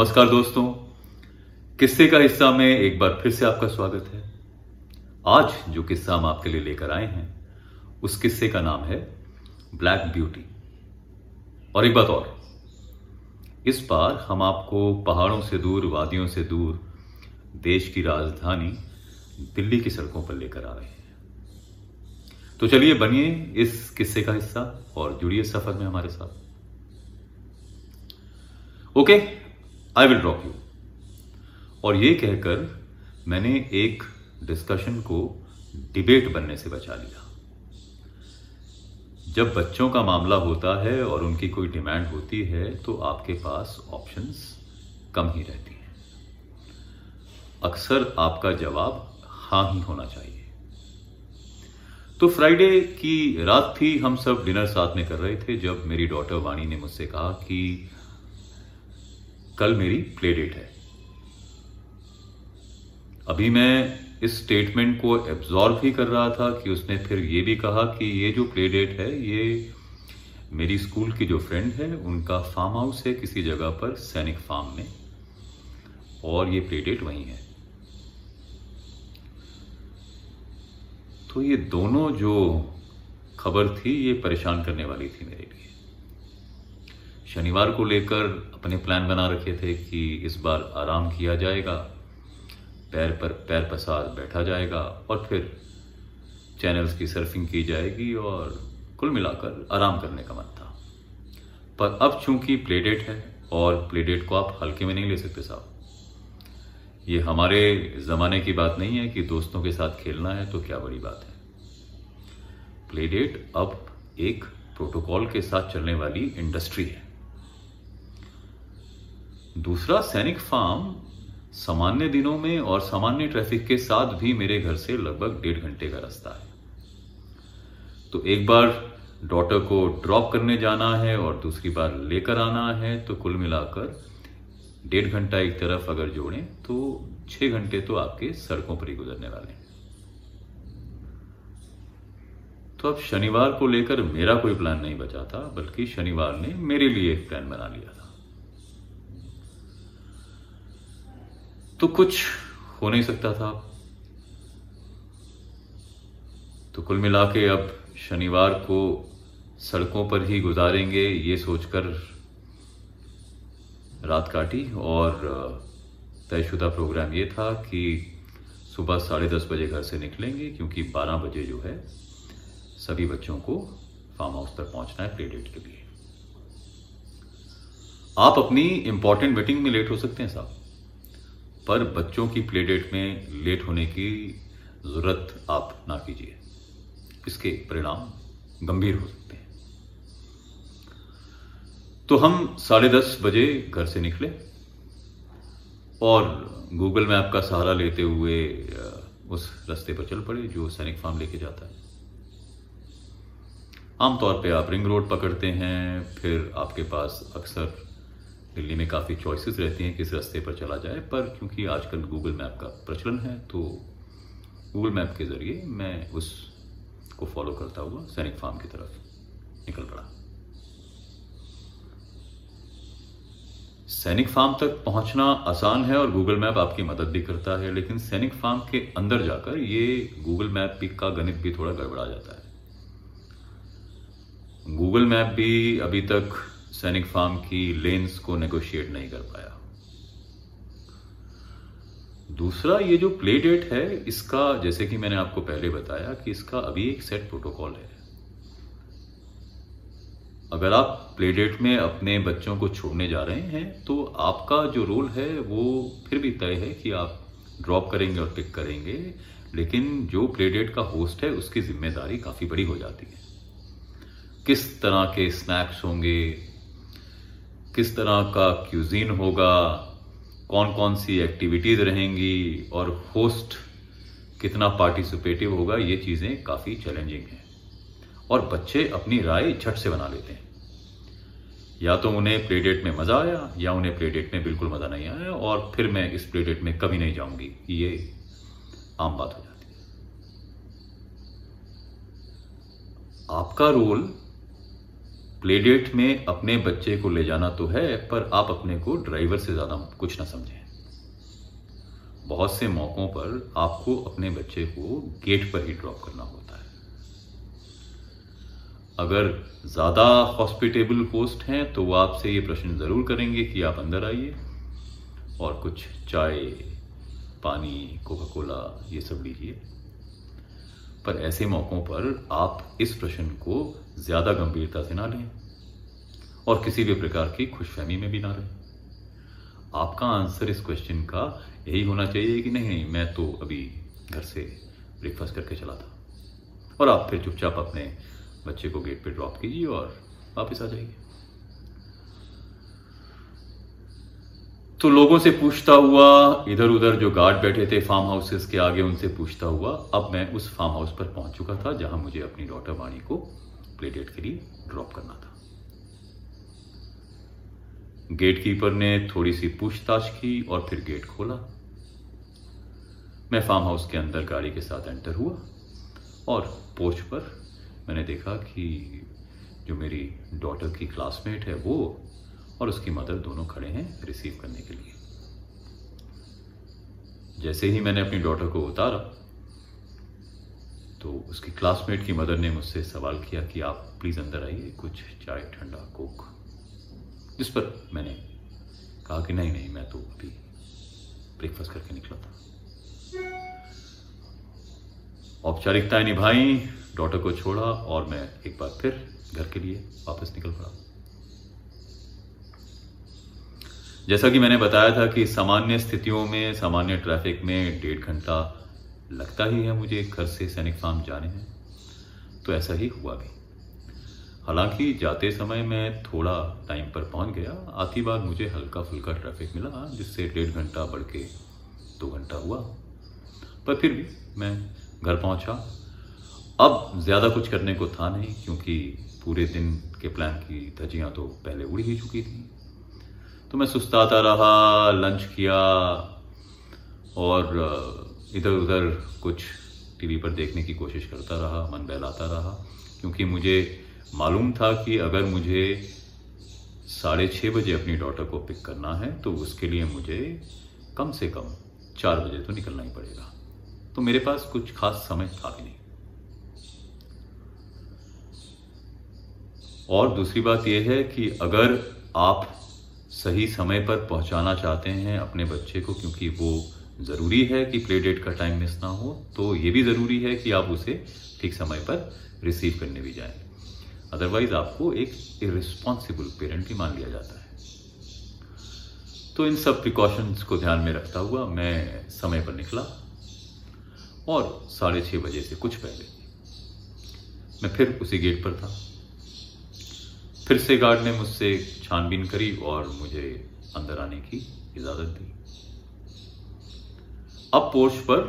नमस्कार दोस्तों। किस्से का हिस्सा में एक बार फिर से आपका स्वागत है। आज जो किस्सा हम आपके लिए लेकर आए हैं, उस किस्से का नाम है ब्लैक ब्यूटी। और एक बात और। इस बार हम आपको पहाड़ों से दूर, वादियों से दूर, देश की राजधानी दिल्ली की सड़कों पर लेकर आ रहे हैं। तो चलिए बनिए इस किस्से का हिस्सा और जुड़िए सफ़र में हमारे साथ। Okay I will drop you और ये कहकर मैंने एक डिस्कशन को डिबेट बनने से बचा लिया। जब बच्चों का मामला होता है और उनकी कोई डिमांड होती है तो आपके पास ऑप्शंस कम ही रहती हैं। अक्सर आपका जवाब हाँ ही होना चाहिए। तो फ्राइडे की रात थी, हम सब डिनर साथ में कर रहे थे, जब मेरी डॉटर वाणी ने मुझसे कहा कि कल मेरी प्ले डेट है। अभी मैं इस स्टेटमेंट को एब्जॉर्व ही कर रहा था कि उसने फिर ये भी कहा कि ये जो प्ले डेट है, ये मेरी स्कूल की जो फ्रेंड है, उनका फार्म हाउस है किसी जगह पर सैनिक फार्म में, और ये प्ले डेट वहीं है। तो ये दोनों जो खबर थी, ये परेशान करने वाली थी मेरे लिए। शनिवार को लेकर अपने प्लान बना रखे थे कि इस बार आराम किया जाएगा, पैर पर, पैर पसार बैठा जाएगा और फिर चैनल्स की सर्फिंग की जाएगी और कुल मिलाकर आराम करने का मन था। पर अब चूँकि प्ले डेट है और प्ले डेट को आप हल्के में नहीं ले सकते साहब, ये हमारे ज़माने की बात नहीं है कि दोस्तों के साथ खेलना है तो क्या बड़ी बात है। प्ले डेट अब एक प्रोटोकॉल के साथ चलने वाली इंडस्ट्री है। दूसरा सैनिक फार्म सामान्य दिनों में और सामान्य ट्रैफ़िक के साथ भी मेरे घर से लगभग डेढ़ घंटे का रास्ता है। तो एक बार डॉटर को ड्रॉप करने जाना है और दूसरी बार लेकर आना है तो कुल मिलाकर डेढ़ घंटा एक तरफ़ अगर जोड़ें तो छह घंटे तो आपके सड़कों पर ही गुजरने वाले हैं। तो अब शनिवार को लेकर मेरा कोई प्लान नहीं बचा था, बल्कि शनिवार ने मेरे लिए एक प्लान बना लिया था। तो कुछ हो नहीं सकता था। तो कुल मिला के अब शनिवार को सड़कों पर ही गुजारेंगे ये सोचकर रात काटी और तयशुदा प्रोग्राम ये था कि सुबह साढ़े दस बजे घर से निकलेंगे क्योंकि बारह बजे जो है सभी बच्चों को फार्म हाउस तक पहुँचना है प्ले डेट के लिए। आप अपनी इंपॉर्टेंट मीटिंग में लेट हो सकते हैं साहब। पर बच्चों की प्ले डेट में लेट होने की ज़रूरत आप ना कीजिए। इसके परिणाम गंभीर हो सकते हैं। तो हम साढ़े दस बजे घर से निकले और गूगल मैप का सहारा लेते हुए उस रास्ते पर चल पड़े जो सैनिक फार्म लेके जाता है। आमतौर पे आप रिंग रोड पकड़ते हैं, फिर आपके पास अक्सर दिल्ली में काफ़ी चॉइसेस रहती हैं किस रास्ते पर चला जाए, पर क्योंकि आजकल गूगल मैप का प्रचलन है तो गूगल मैप के ज़रिए मैं उस को फॉलो करता हुआ सैनिक फार्म की तरफ़ निकल पड़ा। सैनिक फार्म तक पहुँचना आसान है और गूगल मैप आपकी मदद भी करता है, लेकिन सैनिक फार्म के अंदर जाकर ये गूगल मैप भी का गणित भी थोड़ा गड़बड़ा जाता है। गूगल मैप भी अभी तक सैनिक फार्म की लेंस को नेगोशिएट नहीं कर पाया। दूसरा, ये जो प्ले डेट है, इसका, जैसे कि मैंने आपको पहले बताया कि इसका अभी एक सेट प्रोटोकॉल है। अगर आप प्ले डेट में अपने बच्चों को छोड़ने जा रहे हैं तो आपका जो रोल है, वो फिर भी तय है कि आप ड्रॉप करेंगे और पिक करेंगे, लेकिन जो प्ले डेट का होस्ट है, उसकी ज़िम्मेदारी काफ़ी बड़ी हो जाती है। किस तरह के स्नैक्स होंगे किस तरह का क्यूजीन होगा कौन कौन सी एक्टिविटीज़ रहेंगी और होस्ट कितना पार्टिसिपेटिव होगा, ये चीज़ें काफ़ी चैलेंजिंग हैं। और बच्चे अपनी राय झट से बना लेते हैं। या तो उन्हें प्ले डेट में मज़ा आया, या उन्हें प्ले डेट में बिल्कुल मज़ा नहीं आया, और फिर मैं इस प्ले डेट में कभी नहीं जाऊँगी, ये आम बात हो जाती है। आपका रोल प्लेडेट में अपने बच्चे को ले जाना तो है, पर आप अपने को ड्राइवर से ज़्यादा कुछ ना समझें। बहुत से मौकों पर आपको अपने बच्चे को गेट पर ही ड्रॉप करना होता है। अगर ज़्यादा हॉस्पिटेबल होस्ट हैं तो वो आपसे ये प्रश्न ज़रूर करेंगे कि आप अंदर आइए और कुछ चाय, पानी कोका कोला ये सब लीजिए। पर ऐसे मौकों पर आप इस प्रश्न को ज़्यादा गंभीरता से ना लें और किसी भी प्रकार की खुशफहमी में भी ना रहें आपका आंसर इस क्वेश्चन का यही होना चाहिए कि नहीं नहीं मैं तो अभी घर से ब्रेकफास्ट करके चला था। और आप फिर चुपचाप अपने बच्चे को गेट पे ड्रॉप कीजिए और वापस आ जाइए। तो लोगों से पूछता हुआ इधर उधर जो गार्ड बैठे थे फार्म हाउसेस के आगे, उनसे पूछता हुआ, अब मैं उस फार्म हाउस पर पहुँच चुका था, जहाँ मुझे अपनी डॉटर वाणी को प्ले डेट के लिए ड्रॉप करना था। गेट कीपर ने थोड़ी सी पूछताछ की और फिर गेट खोला। मैं फार्म हाउस के अंदर गाड़ी के साथ एंटर हुआ और पोर्च पर मैंने देखा कि जो मेरी डॉटर की क्लासमेट है वो और उसकी मदर दोनों खड़े हैं रिसीव करने के लिए। जैसे ही मैंने अपनी डॉटर को उतारा तो उसकी क्लासमेट की मदर ने मुझसे सवाल किया कि आप प्लीज़ अंदर आइए, कुछ चाय, ठंडा कोक जिस पर मैंने कहा कि नहीं नहीं, मैं तो अभी ब्रेकफास्ट करके निकला था। औपचारिकताएँ निभाई डॉटर को छोड़ा और मैं एक बार फिर घर के लिए वापस निकल पड़ा। जैसा कि मैंने बताया था कि सामान्य स्थितियों में, सामान्य ट्रैफ़िक में डेढ़ घंटा लगता ही है मुझे घर से सैनिक फार्म जाने में। तो ऐसा ही हुआ भी। हालाँकि जाते समय मैं थोड़ा टाइम पर पहुँच गया। आती बार मुझे हल्का फुल्का ट्रैफ़िक मिला, जिससे डेढ़ घंटा बढ़ के दो घंटा हुआ। पर फिर भी मैं घर पहुँचा। अब ज़्यादा कुछ करने को था नहीं, क्योंकि पूरे दिन के प्लान की धजियाँ तो पहले उड़ ही चुकी थी। तो मैं सुस्ताता रहा लंच किया और इधर उधर कुछ टीवी पर देखने की कोशिश करता रहा, मन बहलाता रहा, क्योंकि मुझे मालूम था कि अगर मुझे साढ़े छः बजे अपनी डॉटर को पिक करना है तो उसके लिए मुझे कम से कम चार बजे तो निकलना ही पड़ेगा। तो मेरे पास कुछ खास समय था भी नहीं। और दूसरी बात यह है कि अगर आप सही समय पर पहुंचाना चाहते हैं अपने बच्चे को, क्योंकि वो ज़रूरी है कि प्ले डेट का टाइम मिस ना हो तो ये भी ज़रूरी है कि आप उसे ठीक समय पर रिसीव करने भी जाएँ। अदरवाइज़ आपको एक इरिस्पॉन्सिबल पेरेंट भी मान लिया जाता है। तो इन सब प्रिकॉशंस को ध्यान में रखता हुआ मैं समय पर निकला, और साढ़े छः बजे से कुछ पहले। मैं फिर उसी गेट पर था। फिर से गार्ड ने मुझसे छानबीन करी और मुझे अंदर आने की इजाज़त दी। अब पोर्च पर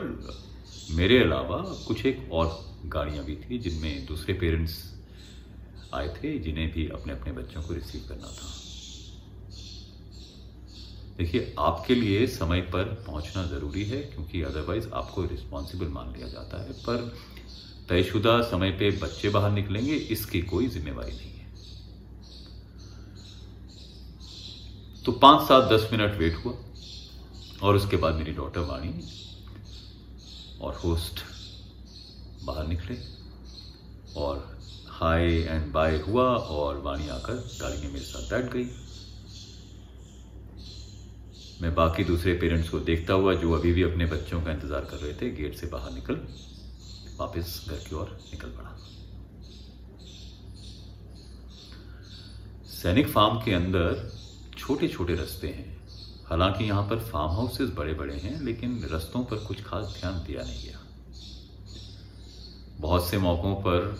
मेरे अलावा कुछ एक और गाड़ियाँ भी थी, जिनमें दूसरे पेरेंट्स आए थे, जिन्हें भी अपने अपने बच्चों को रिसीव करना था। देखिए, आपके लिए समय पर पहुँचना ज़रूरी है, क्योंकि अदरवाइज़ आपको रिस्पॉन्सिबल मान लिया जाता है, पर तयशुदा समय पे बच्चे बाहर निकलेंगे, इसकी कोई जिम्मेवारी नहीं तो पाँच सात दस मिनट वेट हुआ और उसके बाद मेरी डॉटर वाणी और होस्ट बाहर निकले और हाय एंड बाय हुआ और वाणी आकर गाड़ी में मेरे साथ बैठ गई। मैं बाकी दूसरे पेरेंट्स को देखता हुआ जो अभी भी अपने बच्चों का इंतज़ार कर रहे थे गेट से बाहर निकल, वापस घर की ओर निकल पड़ा। सैनिक फार्म के अंदर छोटे छोटे रास्ते हैं। हालाँकि यहाँ पर फार्म हाउसेस बड़े बड़े हैं, लेकिन रस्तों पर कुछ खास ध्यान दिया नहीं गया। बहुत से मौक़ों पर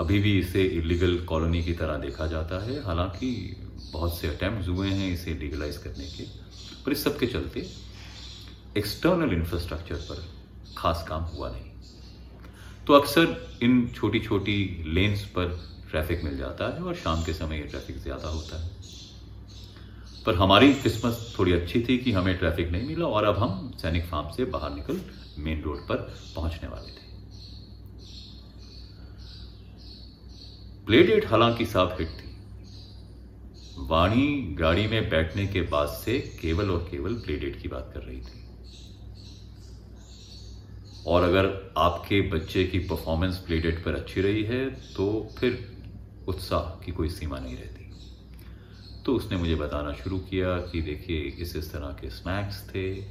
अभी भी इसे इलीगल कॉलोनी की तरह देखा जाता है। हालाँकि बहुत से अटेम्प्ट हुए हैं इसे लीगलाइज करने के, पर इस सब के चलते एक्सटर्नल इंफ्रास्ट्रक्चर पर खास काम हुआ नहीं। तो अक्सर इन छोटी छोटी लेन्स पर ट्रैफ़िक मिल जाता है और शाम के समय ये ट्रैफ़िक ज़्यादा होता है। पर हमारी किस्मत थोड़ी अच्छी थी कि हमें ट्रैफ़िक नहीं मिला और अब हम सैनिक फार्म से बाहर निकल मेन रोड पर पहुँचने वाले थे। प्लेडेट हालाँकि साफ़ हिट थी। वाणी गाड़ी में बैठने के बाद से केवल और केवल प्लेडेट की बात कर रही थी। और अगर आपके बच्चे की परफॉर्मेंस प्लेडेट पर अच्छी रही है तो फिर उत्साह की कोई सीमा नहीं रहती। तो उसने मुझे बताना शुरू किया कि देखिए, इस इस तरह के स्नैक्स थे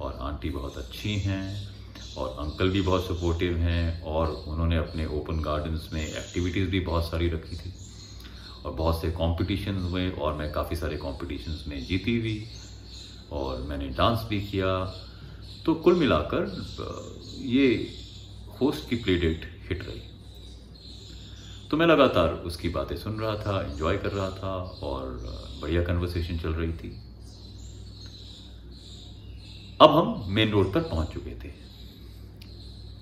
और आंटी बहुत अच्छी हैं और अंकल भी बहुत सपोर्टिव हैं और उन्होंने अपने ओपन गार्डन्स में एक्टिविटीज़ भी बहुत सारी रखी थी। और बहुत से कॉम्पिटिशन हुए और मैं काफ़ी सारे कॉम्पिटिशन्स में जीती भी और मैंने डांस भी किया। तो कुल मिलाकर ये होस्ट की प्ले डेट हिट रही। तो मैं लगातार उसकी बातें सुन रहा था एंजॉय कर रहा था और बढ़िया कन्वर्सेशन चल रही थी। अब हम मेन रोड पर पहुँच चुके थे।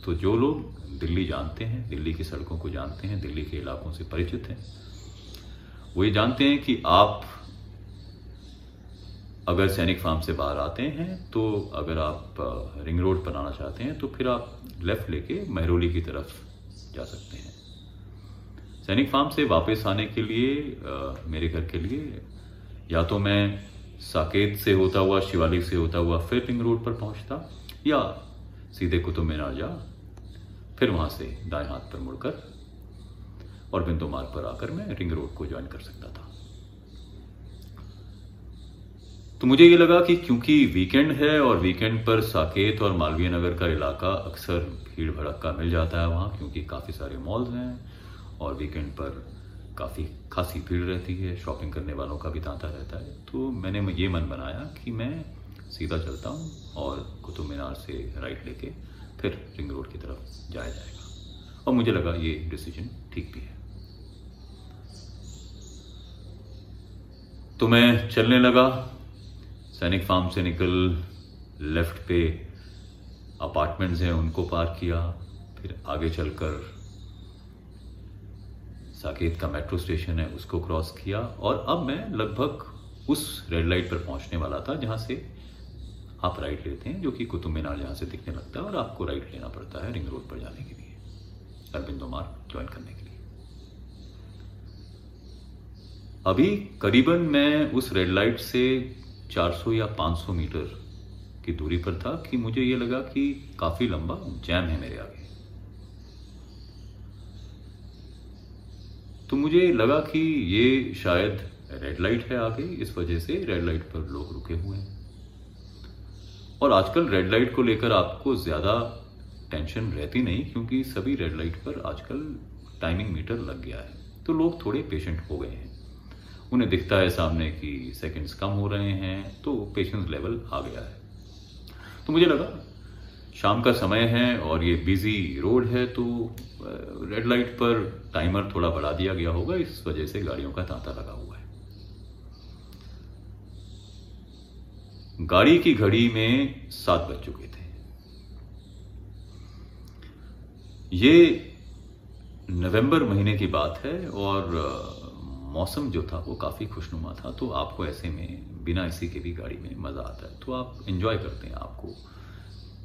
तो जो लोग दिल्ली जानते हैं, दिल्ली की सड़कों को जानते हैं, दिल्ली के इलाकों से परिचित हैं, वो ये जानते हैं कि आप अगर सैनिक फार्म से बाहर आते हैं तो अगर आप रिंग रोड पर आना चाहते हैं तो फिर आप लेफ़्ट लेके महरोली की तरफ़ जा सकते हैं। सैनिक फार्म से वापस आने के लिए आ, मेरे घर के लिए या तो मैं साकेत से होता हुआ शिवालिक से होता हुआ फिर रिंग रोड पर पहुँचता या सीधे कुतुब मीनार जा फिर वहाँ से दाएँ हाथ पर मुड़कर और बिंदु मार्ग पर आकर मैं रिंग रोड को ज्वाइन कर सकता था। तो मुझे ये लगा कि क्योंकि वीकेंड है और वीकेंड पर साकेत और मालवीय नगर का इलाका अक्सर भीड़ भड़क का मिल जाता है वहाँ क्योंकि काफ़ी सारे मॉल्स हैं और वीकेंड पर काफ़ी खासी भीड़ रहती है शॉपिंग करने वालों का भी तांता रहता है। तो मैंने ये मन बनाया कि मैं सीधा चलता हूँ और कुतुब मीनार से राइट लेके फिर रिंग रोड की तरफ़ जाया जाएगा। और मुझे लगा ये डिसीज़न ठीक भी है। तो मैं चलने लगा, सैनिक फार्म से निकल लेफ़्ट पे अपार्टमेंट्स हैं, उनको पार किया, फिर आगे चलकर साकेत का मेट्रो स्टेशन है, उसको क्रॉस किया और अब मैं लगभग उस रेड लाइट पर पहुँचने वाला था जहाँ से आप राइट लेते हैं, जो कि कुतुब मीनार जहाँ से दिखने लगता है और आपको राइट लेना पड़ता है रिंग रोड पर जाने के लिए अरबिंदो मार्ग ज्वाइन करने के लिए। अभी करीबन मैं उस रेड लाइट से 400 या 500 मीटर की दूरी पर था कि मुझे यह लगा कि काफ़ी लंबा जैम है मेरे आगे। तो मुझे लगा कि ये शायद रेड लाइट है आगे, इस वजह से रेड लाइट पर लोग रुके हुए हैं। और आजकल रेड लाइट को लेकर आपको ज़्यादा टेंशन रहती नहीं, क्योंकि सभी रेड लाइट पर आजकल टाइमिंग मीटर लग गया है। तो लोग थोड़े पेशेंट हो गए हैं। उन्हें दिखता है सामने कि सेकंड्स कम हो रहे हैं तो पेशेंस लेवल आ गया है। तो मुझे लगा शाम का समय है और ये बिज़ी रोड है तो रेड लाइट पर टाइमर थोड़ा बढ़ा दिया गया होगा, इस वजह से गाड़ियों का तांता लगा हुआ है। गाड़ी की घड़ी में सात बज चुके थे। ये नवंबर महीने की बात है और मौसम जो था वो काफ़ी खुशनुमा था तो आपको ऐसे में बिना इसी के भी गाड़ी में मज़ा आता है। तो आप इंजॉय करते हैं, आपको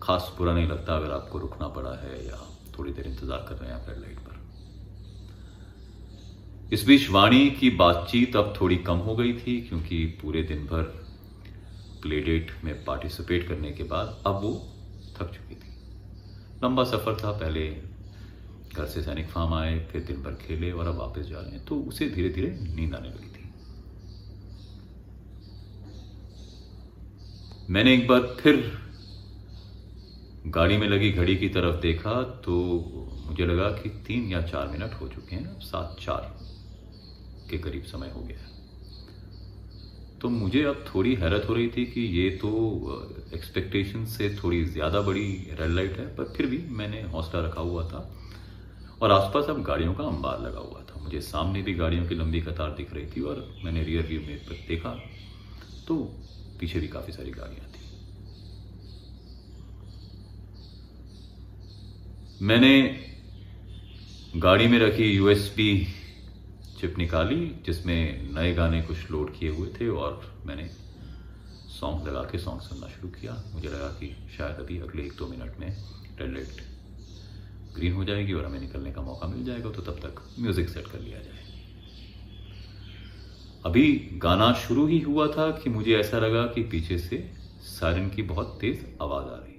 खास बुरा नहीं लगता अगर आपको रुकना पड़ा है या थोड़ी देर इंतज़ार कर रहे हैं आप रेड लाइट पर। इस बीच वाणी की बातचीत अब थोड़ी कम हो गई थी क्योंकि पूरे दिन भर प्ले डेट में पार्टिसिपेट करने के बाद अब वो थक चुकी थी। लंबा सफ़र था, पहले घर से सैनिक फार्म आए, फिर दिन भर खेले और अब वापस जा रहे हैं तो उसे धीरे धीरे नींद आने लगी थी। मैंने एक बार फिर गाड़ी में लगी घड़ी की तरफ़ देखा तो मुझे लगा कि तीन या चार मिनट हो चुके हैं सात चार के करीब समय हो गया तो मुझे अब थोड़ी हैरत हो रही थी कि ये तो एक्सपेक्टेशन से थोड़ी ज़्यादा बड़ी रेड लाइट है, पर फिर भी मैंने हौसला रखा हुआ था और आसपास अब गाड़ियों का अंबार लगा हुआ था। मुझे सामने भी गाड़ियों की लंबी कतार दिख रही थी और मैंने रियर व्यू में देखा तो पीछे भी काफ़ी सारी गाड़ियाँ थी। मैंने गाड़ी में रखी यूएसबी चिप निकाली, जिसमें नए गाने कुछ लोड किए हुए थे और मैंने सॉन्ग लगा के सॉन्ग सुनना शुरू किया। मुझे लगा कि शायद अभी अगले एक दो मिनट में रेड लाइट ग्रीन हो जाएगी और हमें निकलने का मौका मिल जाएगा तो तब तक म्यूज़िक सेट कर लिया जाए। अभी गाना शुरू ही हुआ था कि मुझे ऐसा लगा कि पीछे से सायरन की बहुत तेज आवाज़ आ रही